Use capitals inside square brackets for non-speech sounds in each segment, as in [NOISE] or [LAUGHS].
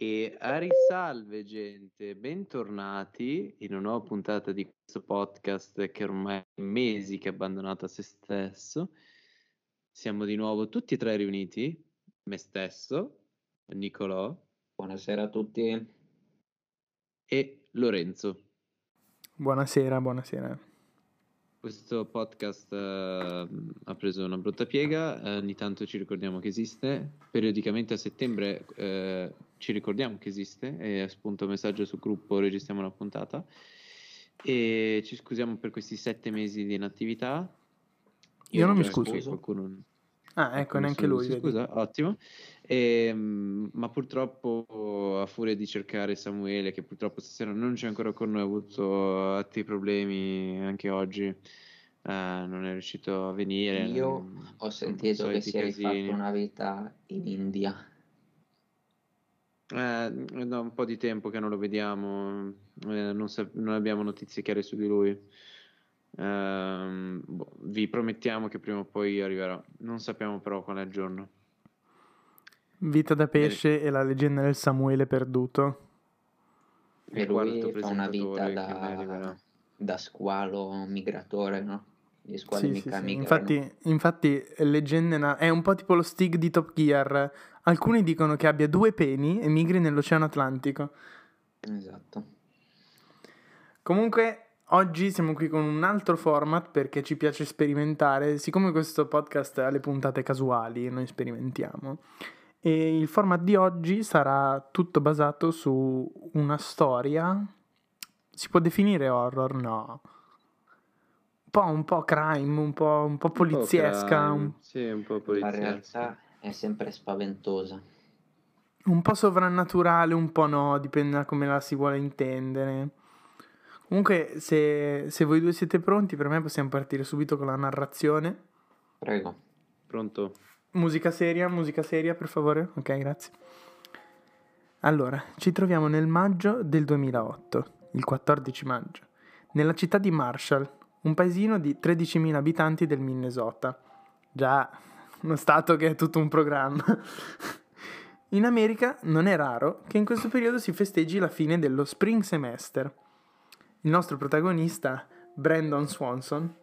E a risalve gente, bentornati in una nuova puntata di questo podcast che ormai è mesi che è abbandonato a se stesso. Siamo di nuovo tutti e tre riuniti, me stesso, Nicolò Buonasera a tutti. e Lorenzo. Buonasera, buonasera. Questo podcast eh, ha preso una brutta piega, eh, ogni tanto ci ricordiamo che esiste, periodicamente a settembre eh, ci ricordiamo che esiste e spunta un messaggio sul gruppo, registriamo una puntata e ci scusiamo per questi sette mesi di inattività. Io non mi scuso. Qualcuno, Ah, ecco, neanche lui. si scusa, ottimo. Ehm, ma purtroppo, a furia di cercare Samuele, che purtroppo stasera non c'è ancora con noi, ha avuto altri problemi anche oggi, eh, non è riuscito a venire. Io non- Ho sentito che si è rifatto una vita in India. Eh, da un po' di tempo che non lo vediamo, eh, non, sap- non abbiamo notizie chiare su di lui. Ehm, boh, vi promettiamo che prima o poi arriverà. Non sappiamo però qual è il giorno. Vita da pesce e la leggenda del Samuele perduto. E quarto lui fa una vita da, da squalo migratore, no? Gli squali Sì, sì, mica sì. migrano. Infatti, infatti, leggende na- è un po' tipo lo Stig di Top Gear. Alcuni dicono che abbia due peni e migri nell'Oceano Atlantico. Esatto. Comunque, oggi siamo qui con un altro format perché ci piace sperimentare. Siccome questo podcast ha le puntate casuali, noi sperimentiamo. E il format di oggi sarà tutto basato su una storia. Si può definire horror? No. Un po', un po' crime, un po', un po' poliziesca, crime, un, Sì, un po' La poliziesca. realtà è sempre spaventosa. un po' sovrannaturale, un po' no, dipende da come la si vuole intendere. Comunque, se, se voi due siete pronti, per me possiamo partire subito con la narrazione. Prego. Pronto? Musica seria, musica seria, per favore. Ok, grazie. Allora, ci troviamo nel maggio del 2008, il 14 maggio, nella città di Marshall, un paesino di 13.000 abitanti del Minnesota. Già, uno stato che è tutto un programma. In America non è raro che in questo periodo si festeggi la fine dello spring semester. Il nostro protagonista, Brandon Swanson,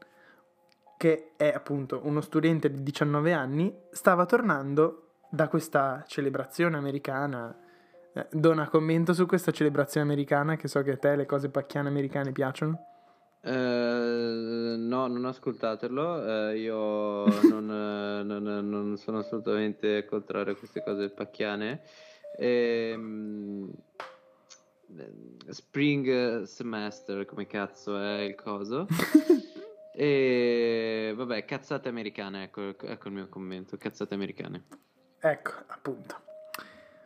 che è appunto uno studente di 19 anni, stava tornando da questa celebrazione americana. Eh, Dona, commento su questa celebrazione americana, che so che a te le cose pacchiane americane piacciono. Eh, no, non ascoltatelo. eh, io [LAUGHS] non, eh, non- non sono assolutamente contrario a queste cose pacchiane. Ehm, eh, spring semester, come cazzo è il coso? [LAUGHS] E vabbè, cazzate americane, ecco, ecco il mio commento, cazzate americane. Ecco, appunto.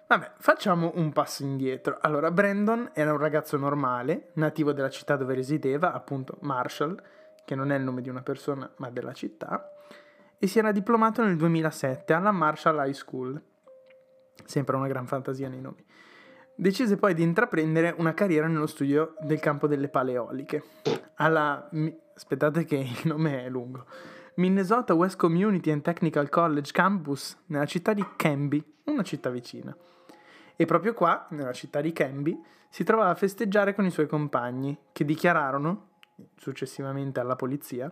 Vabbè, facciamo un passo indietro. Allora, Brandon era un ragazzo normale, nativo della città dove risiedeva, appunto Marshall, che non è il nome di una persona, ma della città, e si era diplomato nel 2007 alla Marshall High School. Sempre una gran fantasia nei nomi. Decise poi di intraprendere una carriera nello studio del campo delle paleoliche. Alla... Aspettate che il nome è lungo. Minnesota West Community and Technical College Campus nella città di Canby, una città vicina. E proprio qua, nella città di Canby, si trovava a festeggiare con i suoi compagni, che dichiararono, successivamente alla polizia,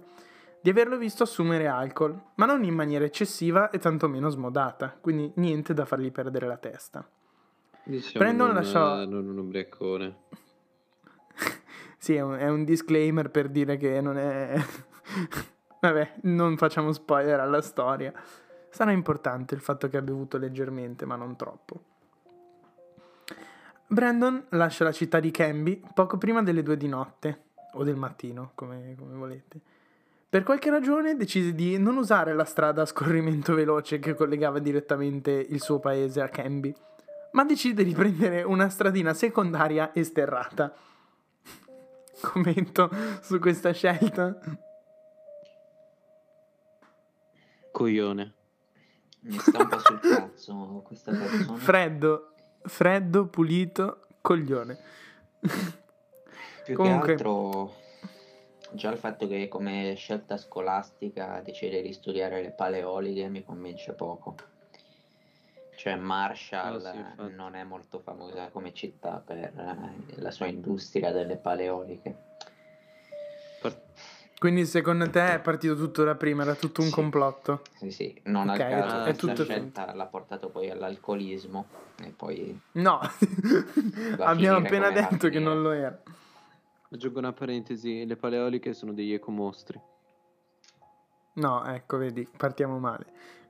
di averlo visto assumere alcol, ma non in maniera eccessiva e tantomeno smodata, quindi niente da fargli perdere la testa. Diciamo Brandon non, eh, non un ubriacone. [LAUGHS] Sì, è un, è un disclaimer per dire che non è... [LAUGHS] Vabbè, non facciamo spoiler alla storia. Sarà importante il fatto che abbia bevuto leggermente, ma non troppo. Brandon lascia la città di Canby poco prima delle due di notte, o del mattino, come, come volete. Per qualche ragione decise di non usare la strada a scorrimento veloce che collegava direttamente il suo paese a Canby, ma decide di prendere una stradina secondaria e sterrata. Commento su questa scelta. Coglione. Mi sta un po' sul cazzo questa persona. Freddo, freddo, pulito, coglione. Più comunque- che altro Già il fatto che come scelta scolastica decide di studiare le paleoliche mi convince poco. Cioè Marshall Ah, sì, non è molto famosa come città per eh, la sua industria delle paleoliche. Quindi secondo te è partito tutto da prima, era tutto un Sì. complotto? Sì, sì, non Ok, a caso è tutto scelta l'ha portato poi all'alcolismo e poi No, [LAUGHS] abbiamo appena detto che non lo era. Aggiungo una parentesi, le paleoliche sono degli ecomostri. No, ecco, vedi, partiamo male.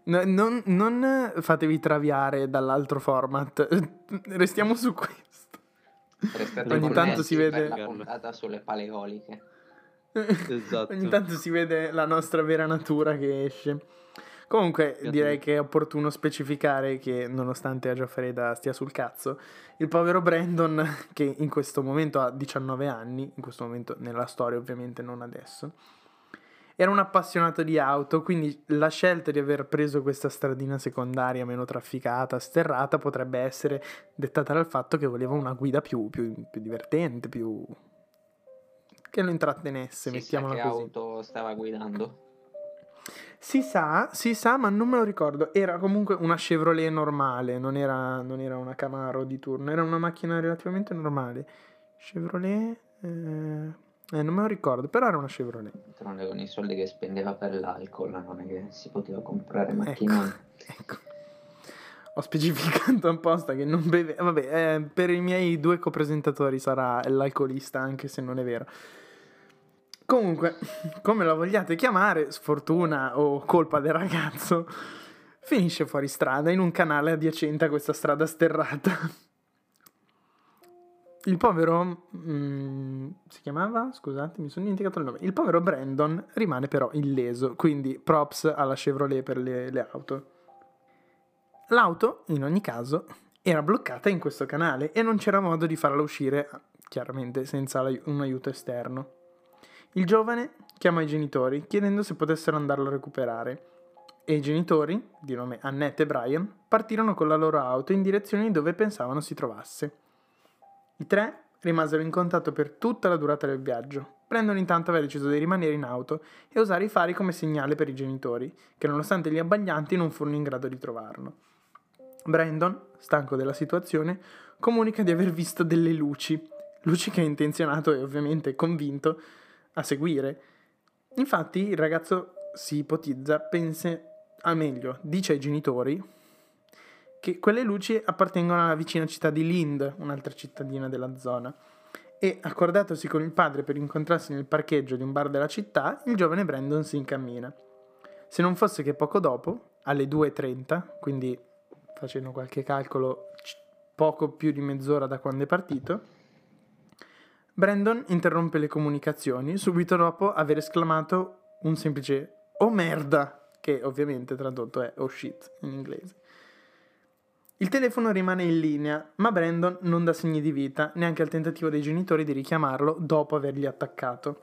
No, non, non fatevi traviare dall'altro format, [LAUGHS] restiamo su questo. restate Ogni tanto si vede- la puntata sulle paleoliche. [LAUGHS] Esatto. Ogni tanto si vede la nostra vera natura che esce. Comunque direi che è opportuno specificare che nonostante Agia Freda stia sul cazzo, il povero Brandon, che in questo momento ha 19 anni, in questo momento nella storia ovviamente non adesso, era un appassionato di auto, quindi la scelta di aver preso questa stradina secondaria meno trafficata, sterrata, potrebbe essere dettata dal fatto che voleva una guida più, più- più divertente, più... che lo intrattenesse, Si sa mettiamola che così. auto stava guidando? Si sa, si sa, ma non me lo ricordo. Era comunque una Chevrolet normale, non era, non era una Camaro di turno, era una macchina relativamente normale. Chevrolet... eh, eh, non me lo ricordo, però era una Chevrolet. D'altronde con i soldi che spendeva per l'alcol non è che si poteva comprare Ecco, macchinoni. ecco. Ho specificato [LAUGHS] apposta che non beve... Vabbè, eh, per i miei due copresentatori sarà l'alcolista, anche se non è vero. Comunque, come la vogliate chiamare, sfortuna o colpa del ragazzo, finisce fuori strada in un canale adiacente a questa strada sterrata. Il povero... mm, si chiamava? Scusate, mi sono dimenticato il nome. Il povero Brandon rimane però illeso, quindi props alla Chevrolet per le, le auto. L'auto, in ogni caso, era bloccata in questo canale e non c'era modo di farla uscire, chiaramente senza un aiuto esterno. Il giovane chiamò i genitori chiedendo se potessero andarlo a recuperare e i genitori, di nome Annette e Brian, partirono con la loro auto in direzione di dove pensavano si trovasse. I tre rimasero in contatto per tutta la durata del viaggio. Brandon intanto aveva deciso di rimanere in auto e usare i fari come segnale per i genitori, che nonostante gli abbaglianti non furono in grado di trovarlo. Brandon, stanco della situazione, comunica di aver visto delle luci, luci che è intenzionato e ovviamente convinto a seguire. Infatti il ragazzo si ipotizza, pensa, a meglio, dice ai genitori che quelle luci appartengono alla vicina città di Lind, un'altra cittadina della zona. E accordatosi con il padre per incontrarsi nel parcheggio di un bar della città, il giovane Brandon si incammina. Se non fosse che poco dopo, alle 2.30, quindi facendo qualche calcolo poco più di mezz'ora da quando è partito, Brandon interrompe le comunicazioni subito dopo aver esclamato un semplice oh merda, che ovviamente tradotto è oh shit in inglese. Il telefono rimane in linea, ma Brandon non dà segni di vita, neanche al tentativo dei genitori di richiamarlo dopo avergli attaccato.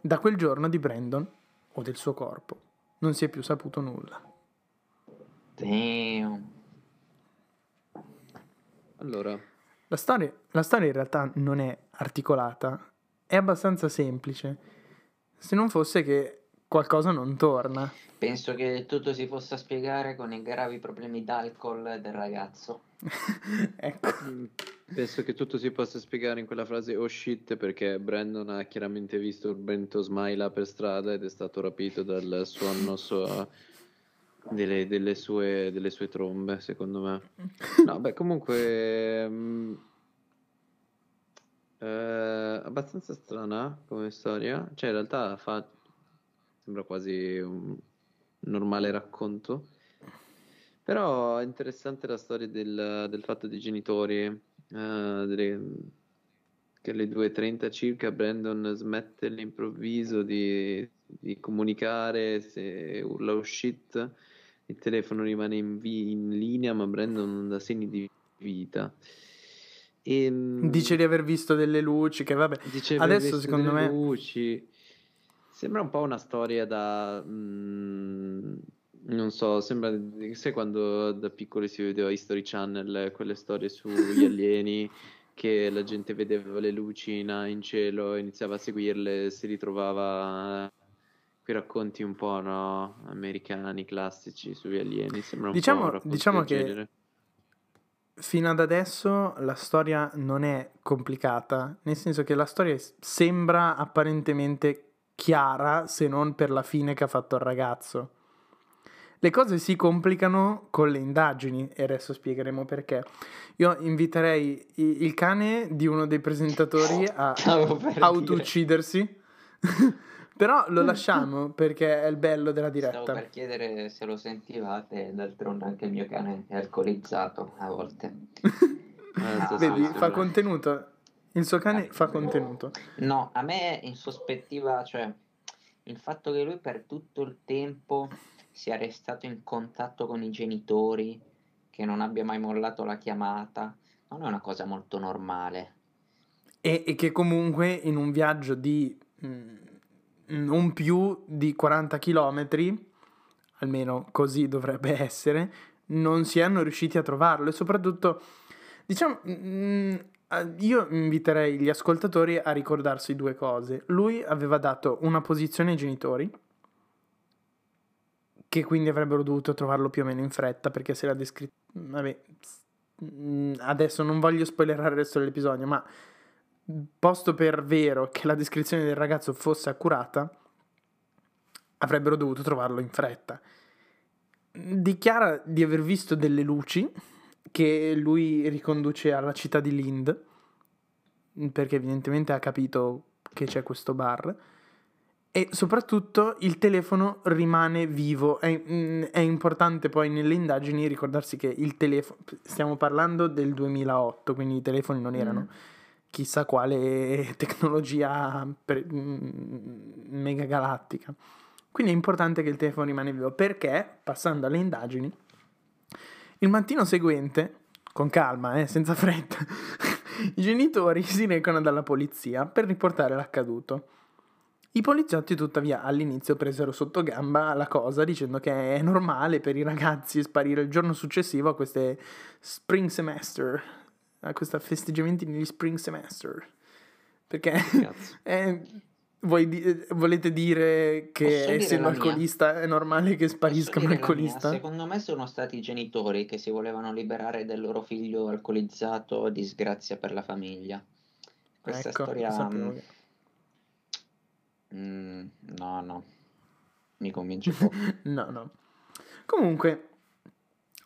Da quel giorno di Brandon, o del suo corpo, non si è più saputo nulla. Damn. Allora, La storia, la storia in realtà non è articolata, è abbastanza semplice, se non fosse che qualcosa non torna. Penso che tutto si possa spiegare con i gravi problemi d'alcol del ragazzo. [LAUGHS] ecco. mm, penso che tutto si possa spiegare in quella frase oh shit perché Brandon ha chiaramente visto il Bento Smaila per strada ed è stato rapito dal suono sua- delle, delle sue, delle sue trombe, secondo me. No, beh, comunque... mm, eh, abbastanza strana come storia. Cioè, in realtà fa... sembra quasi un normale racconto. Però è interessante la storia del, del fatto dei genitori. eh, delle- che alle 2.30 circa Brandon smette all'improvviso di, di comunicare, se urla oh shit, il telefono rimane in, vi- in linea, ma Brandon non dà segni di vita. E, mm, Dice di aver visto delle luci, che vabbè. Adesso, visto secondo delle me- luci. Sembra un po' una storia da... mm, non so, sembra... Sai quando da piccoli si vedeva History Channel, quelle storie sugli [LAUGHS] alieni che la gente vedeva le luci in, in cielo, iniziava a seguirle, si ritrovava quei racconti un po' no, americani, classici sugli alieni. Sembra un Diciamo- po' un diciamo che- genere. Fino ad adesso la storia non è complicata, nel senso che la storia sembra apparentemente chiara, se non per la fine che ha fatto il ragazzo. Le cose si complicano con le indagini e adesso spiegheremo perché. Io inviterei il cane di uno dei presentatori a Stavo per autouccidersi, [LAUGHS] però lo lasciamo perché è il bello della Stavo diretta. per chiedere se lo sentivate, d'altronde anche il mio cane è alcolizzato a volte. [LAUGHS] Vedi, fa contenuto. Il suo cane fa contenuto. No, a me insospettiva, cioè il fatto che lui per tutto il tempo sia restato in contatto con i genitori, che non abbia mai mollato la chiamata, non è una cosa molto normale. E, e che comunque in un viaggio di mm, non più di 40 km, almeno così dovrebbe essere, non siano riusciti a trovarlo. E soprattutto, diciamo, mm, eh, io inviterei gli ascoltatori a ricordarsi due cose. Lui aveva dato una posizione ai genitori, che quindi avrebbero dovuto trovarlo più o meno in fretta, perché se la descritto... Vabbè, mm, adesso non voglio spoilerare il resto dell'episodio, ma posto per vero che la descrizione del ragazzo fosse accurata, avrebbero dovuto trovarlo in fretta. Dichiara di aver visto delle luci che lui riconduce alla città di Lind, perché evidentemente ha capito che c'è questo bar. E soprattutto il telefono rimane vivo. È, mm, è importante poi nelle indagini ricordarsi che il telefono. Stiamo parlando del 2008, quindi i telefoni non erano Mm. chissà quale [LAUGHS] tecnologia per- mm, megagalattica. Quindi è importante che il telefono rimane vivo perché, passando alle indagini, il mattino seguente, con calma, eh, senza fretta, [LAUGHS] i genitori si recano dalla polizia per riportare l'accaduto. I poliziotti, tuttavia, all'inizio presero sotto gamba la cosa dicendo che è normale per i ragazzi sparire il giorno successivo a queste spring semester, a questi festeggiamenti negli spring semester. Perché Cazzo. [LAUGHS] di- volete dire che essendo la mia? alcolista è normale che sparisca un alcolista? Secondo me sono stati i genitori che si volevano liberare del loro figlio alcolizzato, disgrazia per la famiglia. Questa Ecco, storia... lo sapevo mm, mm, no, no, mi convince [LAUGHS] poco. No, no. Comunque,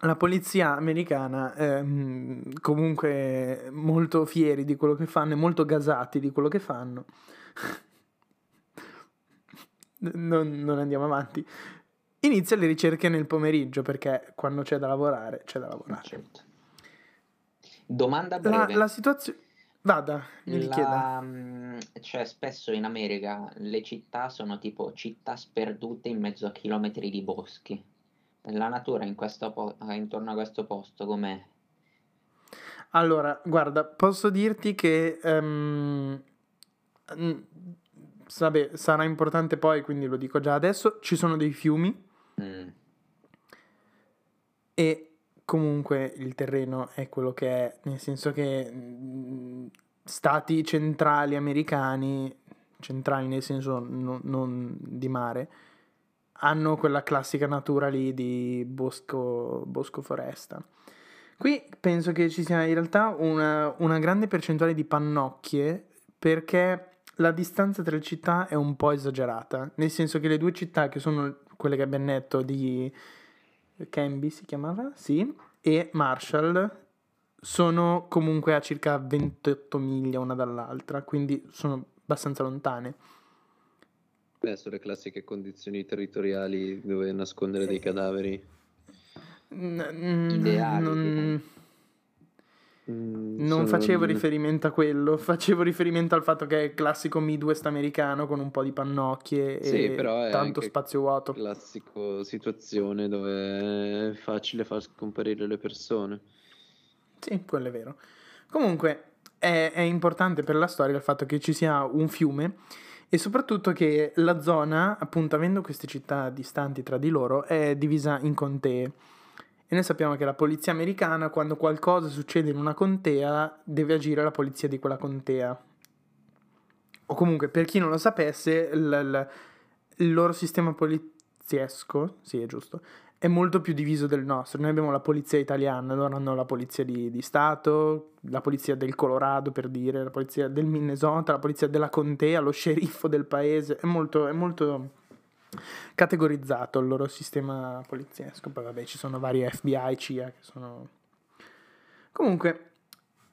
la polizia americana, ehm, comunque molto fieri di quello che fanno e molto gasati di quello che fanno. Non, non andiamo avanti. Inizia le ricerche nel pomeriggio perché quando c'è da lavorare, c'è da lavorare. Certo. Domanda La, breve. la situazione... Vada, mi. La, mm, cioè, spesso in America le città sono tipo città sperdute in mezzo a chilometri di boschi. La natura in questo po- intorno a questo posto com'è? Allora, guarda, posso dirti che mm, vabbè, sarà importante poi, quindi lo dico già adesso, ci sono dei fiumi Mm, e comunque il terreno è quello che è, nel senso che mm, stati centrali americani, centrali nel senso non, non di mare, hanno quella classica natura lì di bosco, bosco foresta. Qui penso che ci sia in realtà una, una grande percentuale di pannocchie perché la distanza tra le città è un po' esagerata, nel senso che le due città che sono quelle che abbiamo detto di Canby si chiamava? Sì, e Marshall sono comunque a circa 28 miglia una dall'altra, quindi sono abbastanza lontane. Beh, sono le classiche condizioni territoriali dove nascondere dei cadaveri. N- mm, Ideali, non, Mm, non facevo il riferimento a quello, [LAUGHS] facevo riferimento al fatto che è il classico Midwest americano con un po' di pannocchie Sì, e tanto spazio vuoto. classico situazione dove è facile far scomparire le persone. Sì, quello è vero. Comunque è, è importante per la storia il fatto che ci sia un fiume e soprattutto che la zona, appunto avendo queste città distanti tra di loro, è divisa in contee. E noi sappiamo che la polizia americana, quando qualcosa succede in una contea, deve agire la polizia di quella contea. O comunque, per chi non lo sapesse, il, il, loro sistema poliziesco, sì è giusto, è molto più diviso del nostro. Noi abbiamo la polizia italiana, loro hanno la polizia di, di, Stato, la polizia del Colorado per dire, la polizia del Minnesota, la polizia della contea, lo sceriffo del paese. È molto, è molto categorizzato il loro sistema poliziesco. Poi vabbè ci sono vari FBI, CIA che sono... Comunque,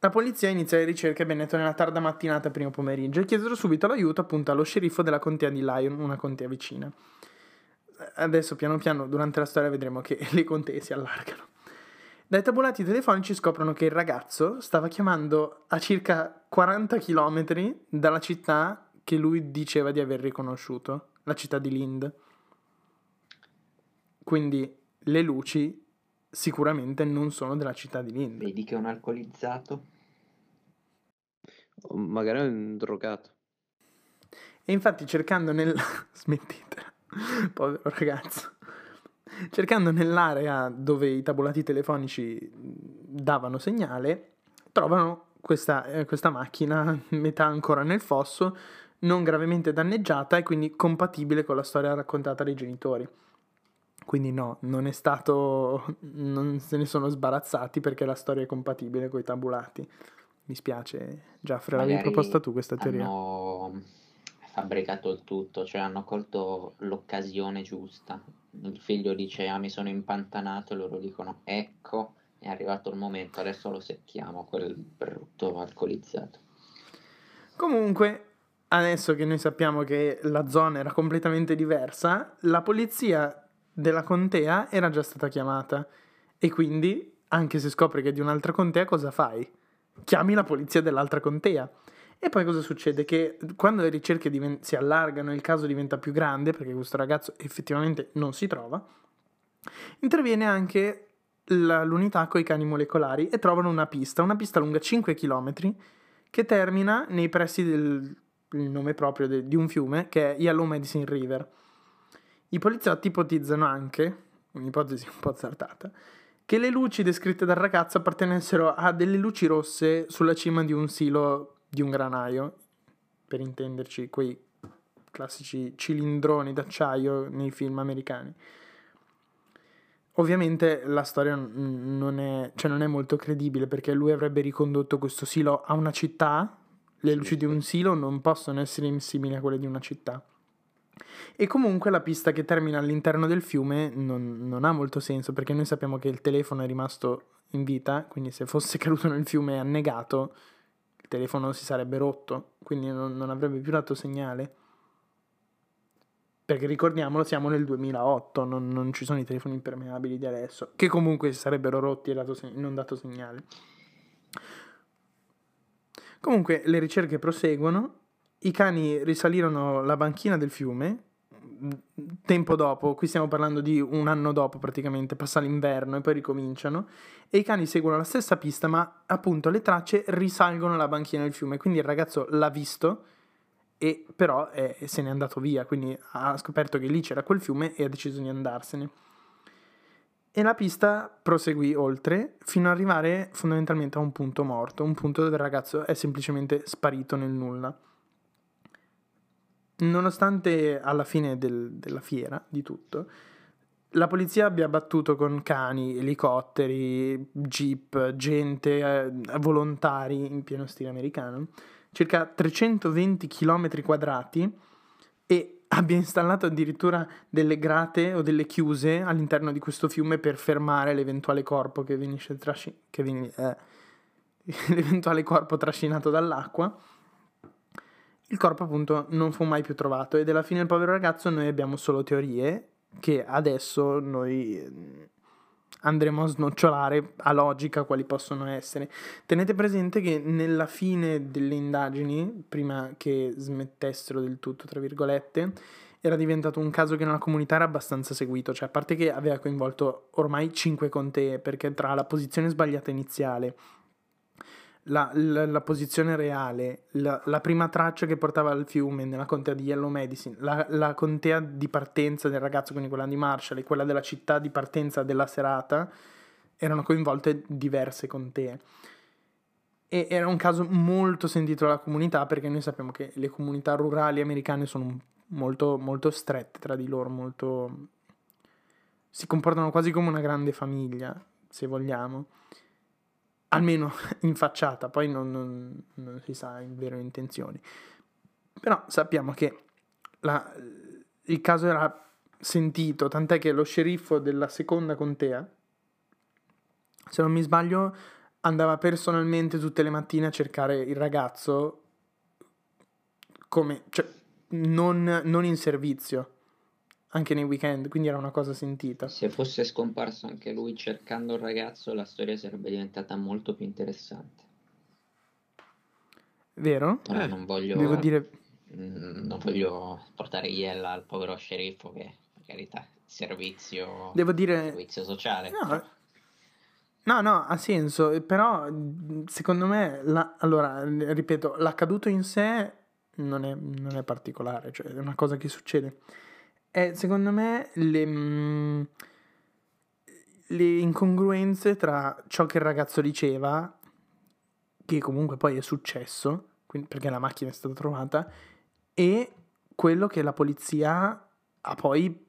la polizia inizia le ricerche a Benetton nella tarda mattinata primo pomeriggio e chiesero subito l'aiuto appunto allo sceriffo della contea di Lyon, una contea vicina. Adesso piano piano durante la storia vedremo che [LAUGHS] le contee si allargano. Dai tabulati telefonici scoprono che il ragazzo stava chiamando a circa 40 km dalla città che lui diceva di aver riconosciuto la città di Lind. Quindi le luci sicuramente non sono della città di Lind. Vedi che è un alcolizzato? O magari è un drogato. E infatti cercando nel... [LAUGHS] Smettitela, [LAUGHS] povero ragazzo. Cercando nell'area dove i tabulati telefonici davano segnale, trovano questa, eh, questa macchina, [LAUGHS] metà ancora nel fosso, non gravemente danneggiata e quindi compatibile con la storia raccontata dai genitori. Quindi no, non è stato, non se ne sono sbarazzati perché la storia è compatibile con i tabulati. Mi spiace, Giaffre, l'avevi proposta tu questa teoria? Hanno fabbricato il tutto, cioè hanno colto l'occasione giusta. Il figlio dice ah mi sono impantanato e loro dicono ecco è arrivato il momento, adesso lo secchiamo, quel brutto alcolizzato. Comunque, adesso che noi sappiamo che la zona era completamente diversa, la polizia della contea era già stata chiamata e quindi, anche se scopri che è di un'altra contea, cosa fai? Chiami la polizia dell'altra contea. E poi cosa succede? Che quando le ricerche diven- si allargano e il caso diventa più grande, perché questo ragazzo effettivamente non si trova, interviene anche la, l'unità i cani molecolari e trovano una pista, una pista lunga 5 km che termina nei pressi del nome proprio de, di un fiume che è Yellow Medicine River. I poliziotti ipotizzano anche, un'ipotesi un po' azzardata, che le luci descritte dal ragazzo appartenessero a delle luci rosse sulla cima di un silo di un granaio, per intenderci quei classici cilindroni d'acciaio nei film americani. Ovviamente la storia non è, cioè non è molto credibile perché lui avrebbe ricondotto questo silo a una città, le luci di un silo non possono essere simili a quelle di una città. E comunque la pista che termina all'interno del fiume non, non, ha molto senso perché noi sappiamo che il telefono è rimasto in vita, quindi se fosse [LAUGHS] caduto nel fiume e annegato il telefono si sarebbe rotto, quindi non, non avrebbe più dato segnale. Perché ricordiamolo, siamo nel 2008, non, non, ci sono i telefoni impermeabili di adesso, che comunque si sarebbero rotti e dato, non dato segnale. Comunque le ricerche proseguono, i cani risalirono la banchina del fiume, tempo dopo, qui stiamo parlando di un anno dopo praticamente, passa l'inverno e poi ricominciano, e i cani seguono la stessa pista, ma appunto le tracce risalgono la banchina del fiume, quindi il ragazzo l'ha visto e però eh, se n'è andato via, quindi ha scoperto che lì c'era quel fiume e ha deciso di andarsene. E la pista proseguì oltre fino ad arrivare fondamentalmente a un punto morto, un punto dove il ragazzo è semplicemente sparito nel nulla. Nonostante alla fine del, della fiera, di tutto, la polizia abbia battuto con cani, elicotteri, jeep, gente, eh, volontari in pieno stile americano, circa 320 km quadrati e abbia installato addirittura delle grate o delle chiuse all'interno di questo fiume per fermare l'eventuale corpo che venisce trasci- che ven- eh, [LAUGHS] l'eventuale corpo trascinato dall'acqua. Il corpo appunto non fu mai più trovato e della fine del povero ragazzo noi abbiamo solo teorie che adesso noi andremo a snocciolare a logica quali possono essere. Tenete presente che nella fine delle indagini, prima che smettessero del tutto, tra virgolette, era diventato un caso che nella comunità era abbastanza seguito, cioè a parte che aveva coinvolto ormai 5 contee, perché tra la posizione sbagliata iniziale, la, la, la posizione reale, la, la, prima traccia che portava al fiume nella contea di Yellow Medicine, la, contea di partenza del ragazzo, quindi quella di Marshall, e quella della città di partenza della serata, erano coinvolte diverse contee. E era un caso molto sentito dalla comunità perché noi sappiamo che le comunità rurali americane sono molto, molto strette tra di loro, molto... si comportano quasi come una grande famiglia, se vogliamo. Almeno [LAUGHS] in facciata, poi non, non, non si sa in vero intenzioni. Però sappiamo che la, il caso era sentito, tant'è che lo sceriffo della seconda contea, se non mi sbaglio, andava personalmente tutte le mattine a cercare il ragazzo come, cioè, non, non in servizio, anche nei weekend, quindi era una cosa sentita. Se fosse scomparso anche lui cercando il ragazzo, la storia sarebbe diventata molto più interessante. Vero? Però Eh, non voglio... Devo dire, Mm, non voglio portare iella al povero sceriffo che, per carità, servizio, devo dire, servizio sociale. No, no, no, ha senso, però mh, secondo me, la- allora, ripeto, l'accaduto in sé non è, non è particolare, cioè è una cosa che succede. È secondo me le, mh, le incongruenze tra ciò che il ragazzo diceva, che comunque poi è successo, quindi- perché la macchina è stata trovata, e quello che la polizia ha poi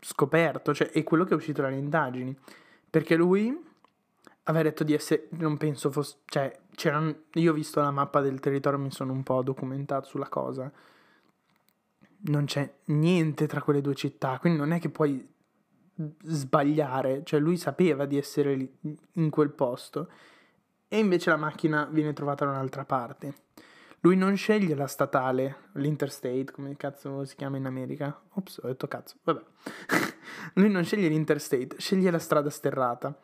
scoperto, cioè è quello che è uscito dalle indagini. Perché lui aveva detto di essere, non penso fosse, cioè, io ho visto la mappa del territorio, mi sono un po' documentato sulla cosa. Non c'è niente tra quelle due città, quindi non è che puoi sbagliare, cioè lui sapeva di essere lì, in quel posto e invece la macchina viene trovata da un'altra parte. Lui non sceglie la statale, l'interstate, come cazzo si chiama in America. Ops, ho detto cazzo, vabbè. [LAUGHS] lui non sceglie l'interstate, sceglie la strada sterrata.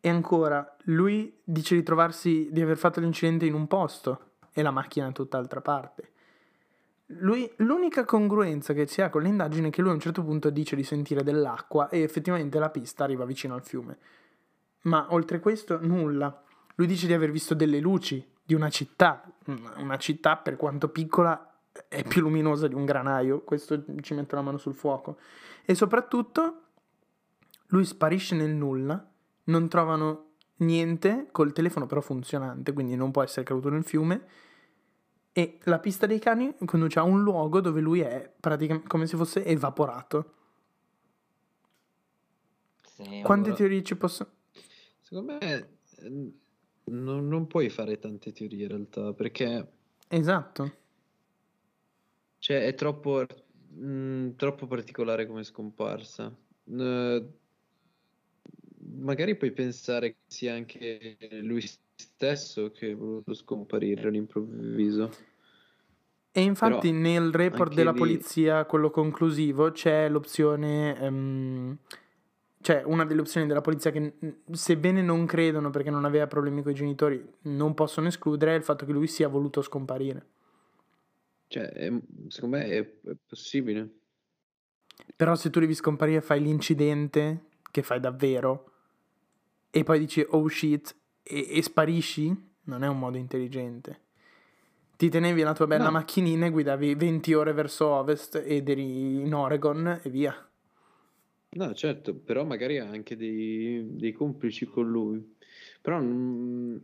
E ancora, lui dice di trovarsi, di aver fatto l'incidente in un posto e la macchina in tutt'altra parte. Lui, l'unica congruenza che si ha con l'indagine è che lui a un certo punto dice di sentire dell'acqua e effettivamente la pista arriva vicino al fiume. Ma oltre questo, nulla. Lui dice di aver visto delle luci di una città. Una città, per quanto piccola, è più luminosa di un granaio. Questo ci metto la mano sul fuoco. E soprattutto, lui sparisce nel nulla. Non trovano niente col telefono però funzionante, quindi non può essere caduto nel fiume. E la pista dei cani conduce a un luogo dove lui è praticamente come se fosse evaporato. Sì, Quante allora- teorie ci possono... Secondo me non, non puoi fare tante teorie in realtà, perché Esatto. cioè, è troppo, mm, troppo particolare come scomparsa. Eh, magari puoi pensare che sia anche lui stesso che è voluto scomparire all'improvviso. E infatti Però nel report della lì- polizia, quello conclusivo, c'è l'opzione, ehm, cioè una delle opzioni della polizia che sebbene non credono perché non aveva problemi con i genitori, non possono escludere è il fatto che lui sia voluto scomparire. Cioè, è- secondo me è, è possibile. Però se tu devi scomparire fai l'incidente, che fai davvero, e poi dici oh shit, e, e sparisci, non è un modo intelligente. Ti tenevi la tua bella No. macchinina e guidavi 20 ore verso ovest ed eri in Oregon e via. No, certo, però magari ha anche dei, dei complici con lui. Però mm,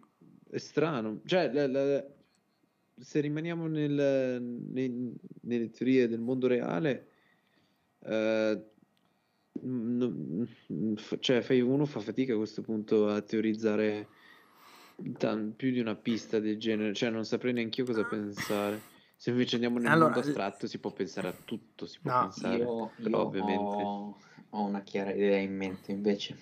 è strano. Cioè, la- la- se rimaniamo nel- nei- nelle teorie del mondo reale, eh, mm, mm, f- cioè, uno fa fatica a questo punto a teorizzare tan- più di una pista del genere. Cioè, non saprei neanche io cosa pensare. Se invece andiamo nel Allora, mondo astratto, si può pensare a tutto, si può No, pensare. Io, però io ovviamente... ho, ho una chiara idea in mente invece.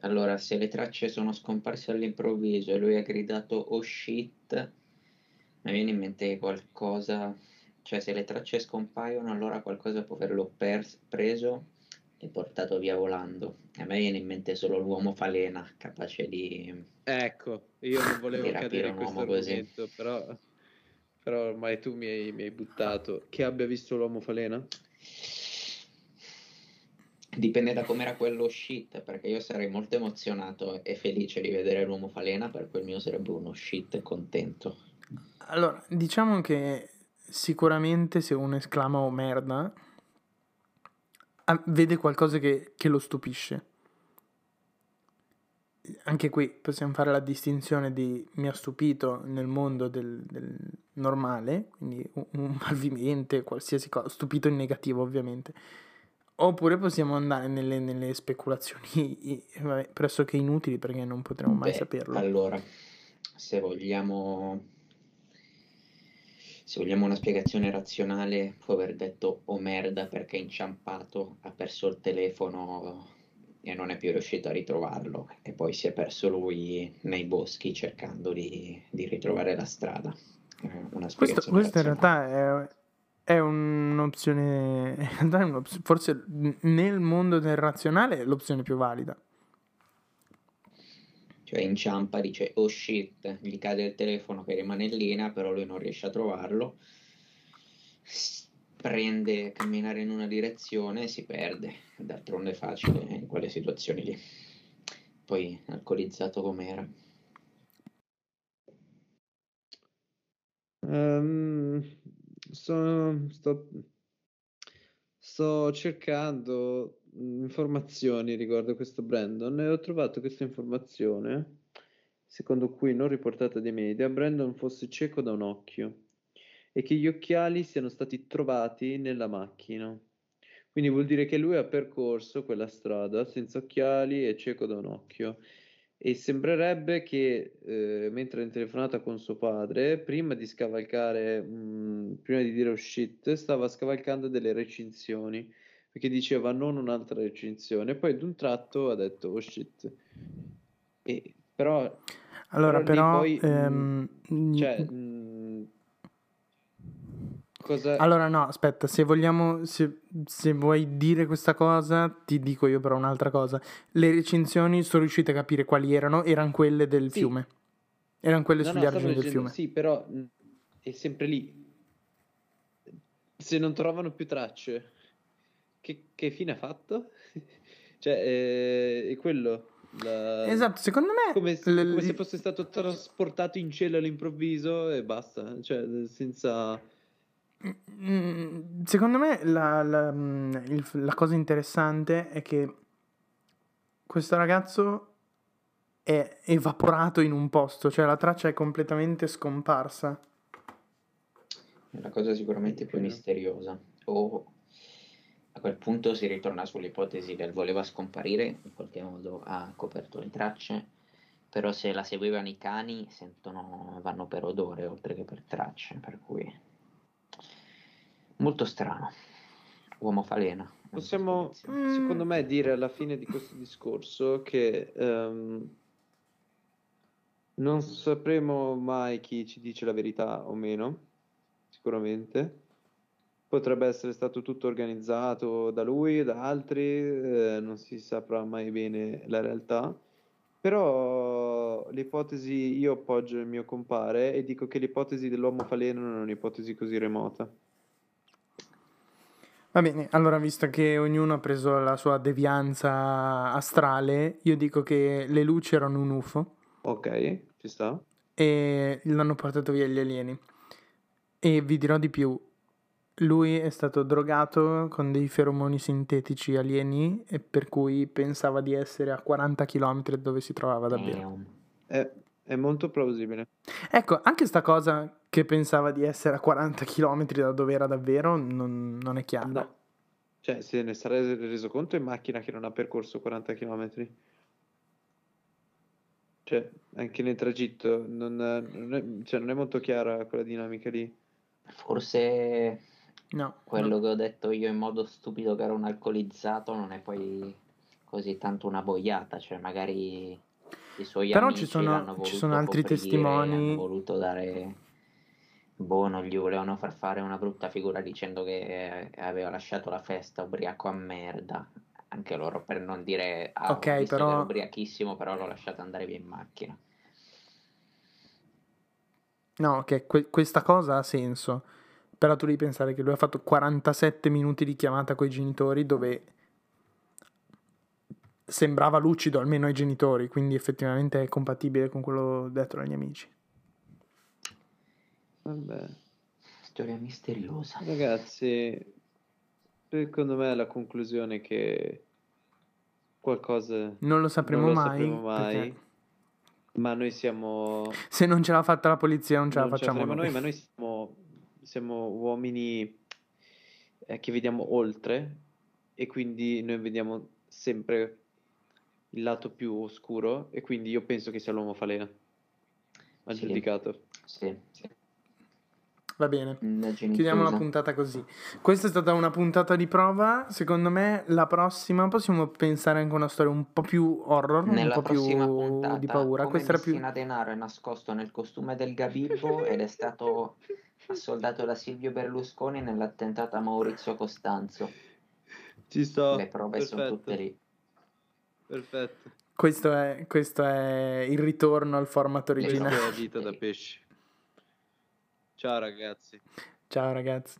Allora, se le tracce sono scomparse all'improvviso e lui ha gridato oh shit, mi viene in mente che qualcosa, cioè se le tracce scompaiono, allora qualcosa può averlo pers- preso e portato via volando. A me viene in mente solo l'uomo falena, capace di... Ecco, io non volevo cadere in questo così. argomento, però, però ormai tu mi hai, mi hai buttato. Che abbia visto l'uomo falena? Dipende da com'era quello shit, perché io sarei molto emozionato e felice di vedere l'uomo falena, per quel mio sarebbe uno shit contento. Allora, diciamo che sicuramente se uno esclama oh merda, vede qualcosa che, che lo stupisce. anche qui possiamo fare la distinzione di mi ha stupito nel mondo del, del normale, quindi un, [LAUGHS] un malvivente, qualsiasi cosa, stupito in negativo ovviamente. Oppure possiamo andare nelle, nelle speculazioni [LAUGHS] vabbè, pressoché inutili perché non potremo mai Beh, saperlo. allora, se vogliamo, se vogliamo una spiegazione razionale, può aver detto oh merda perché è inciampato, ha perso il telefono e non è più riuscito a ritrovarlo e poi si è perso lui nei boschi cercando di, di ritrovare la strada. È Una Questo, spiegazione questa [LAUGHS] in realtà è, è un'opzione, forse nel mondo del razionale è l'opzione più valida. Cioè inciampa, dice oh shit, gli cade il telefono che rimane in linea, però lui non riesce a trovarlo. Prende camminare in una direzione e si perde. D'altronde è facile in quelle situazioni lì. Poi alcolizzato com'era. Ehm, sto, sto- sto cercando informazioni riguardo questo Brandon e ho trovato questa informazione, secondo cui non riportata dai media, Brandon fosse cieco da un occhio e che gli occhiali siano stati trovati nella macchina. Quindi vuol dire che lui ha percorso quella strada senza occhiali e cieco da un occhio. E sembrerebbe che eh, mentre è in telefonata con suo padre, prima di scavalcare, mh, prima di dire oh shit, stava scavalcando delle recinzioni perché diceva non un'altra recinzione. Poi d'un tratto ha detto oh shit. E, però, Allora, però però, poi, ehm, cioè, mh, cosa. allora no, aspetta, se vogliamo, se, se vuoi dire questa cosa, ti dico io però un'altra cosa. Le recinzioni sono riuscite a capire quali erano, erano quelle del Sì, fiume. Erano quelle no, sugli no, argini del fiume. sì, però mh, è sempre lì. Se non trovano più tracce, che, che fine ha fatto? [LAUGHS] Cioè, eh, è quello. la- Esatto, secondo me come, se- l- come se fosse stato trasportato in cielo all'improvviso e basta. Cioè, senza... Mm, Secondo me la, la- mm, il- la cosa interessante è che questo ragazzo è evaporato in un posto, cioè la traccia è completamente scomparsa. È la cosa sicuramente più misteriosa. O a quel punto si ritorna sull'ipotesi del voleva scomparire, in qualche modo ha coperto le tracce, però se la seguivano i cani sentono, vanno per odore oltre che per tracce, per cui molto strano. Uomo falena. Possiamo. Mm, secondo me, dire alla fine di questo discorso che ehm, non sapremo mai chi ci dice la verità o meno, sicuramente. Potrebbe essere stato tutto organizzato da lui, da altri, eh, non si saprà mai bene la realtà. Però l'ipotesi, io appoggio il mio compare e dico che l'ipotesi dell'uomo faleno non è un'ipotesi così remota. Va bene, allora visto che ognuno ha preso la sua devianza astrale, io dico che le luci erano un UFO Ok, ci sta? e l'hanno portato via gli alieni. E vi dirò di più, lui è stato drogato con dei feromoni sintetici alieni e per cui pensava di essere a 40 km da dove si trovava davvero. È, è molto plausibile. Ecco, anche sta cosa che pensava di essere a 40 km da dove era davvero non, non è chiara. No, cioè se ne sarà reso conto in macchina che non ha percorso 40 km. Cioè, anche nel tragitto non, non è, cioè, non è molto chiara quella dinamica lì. Forse No, quello no. che ho detto io in modo stupido che era un alcolizzato non è poi così tanto una boiata, cioè magari i suoi Però amici ci sono- ci sono altri coprire, testimoni. hanno voluto dare boh, non gli volevano far fare una brutta figura dicendo che aveva lasciato la festa ubriaco a merda. Anche loro per non dire ah, Ok, però- era ubriachissimo, però l'ho lasciato andare via in macchina. No, che que- questa cosa ha senso. Però tu devi pensare che lui ha fatto 47 minuti di chiamata con i genitori dove sembrava lucido almeno ai genitori, quindi effettivamente è compatibile con quello detto dagli amici. Vabbè, Storia misteriosa. ragazzi, secondo me la conclusione è che qualcosa Non lo sapremo non lo mai. sapremo mai, perché ma noi siamo se non ce l'ha fatta la polizia, non ce la non ce la facciamo faremo noi. noi, ma noi siamo, siamo uomini eh, che vediamo oltre e quindi noi vediamo sempre il lato più oscuro e quindi io penso che sia l'uomo falena ha Sì. giudicato. Sì, sì. Va bene. Indagini Chiudiamo la puntata così. Questa è stata una puntata di prova. Secondo me, la prossima possiamo pensare anche a una storia un po' più horror, un Nella po' più prossima puntata, di paura. come Questa era più. Denaro è nascosto nel costume del Gabibbo ed è stato [LAUGHS] assoldato da Silvio Berlusconi nell'attentato a Maurizio Costanzo. Ci sto. Le prove sono perfetto, tutte lì. Perfetto. Questo è, questo è il ritorno al format Questa originale. è la vita da pesce. Ciao ragazzi. Ciao ragazzi.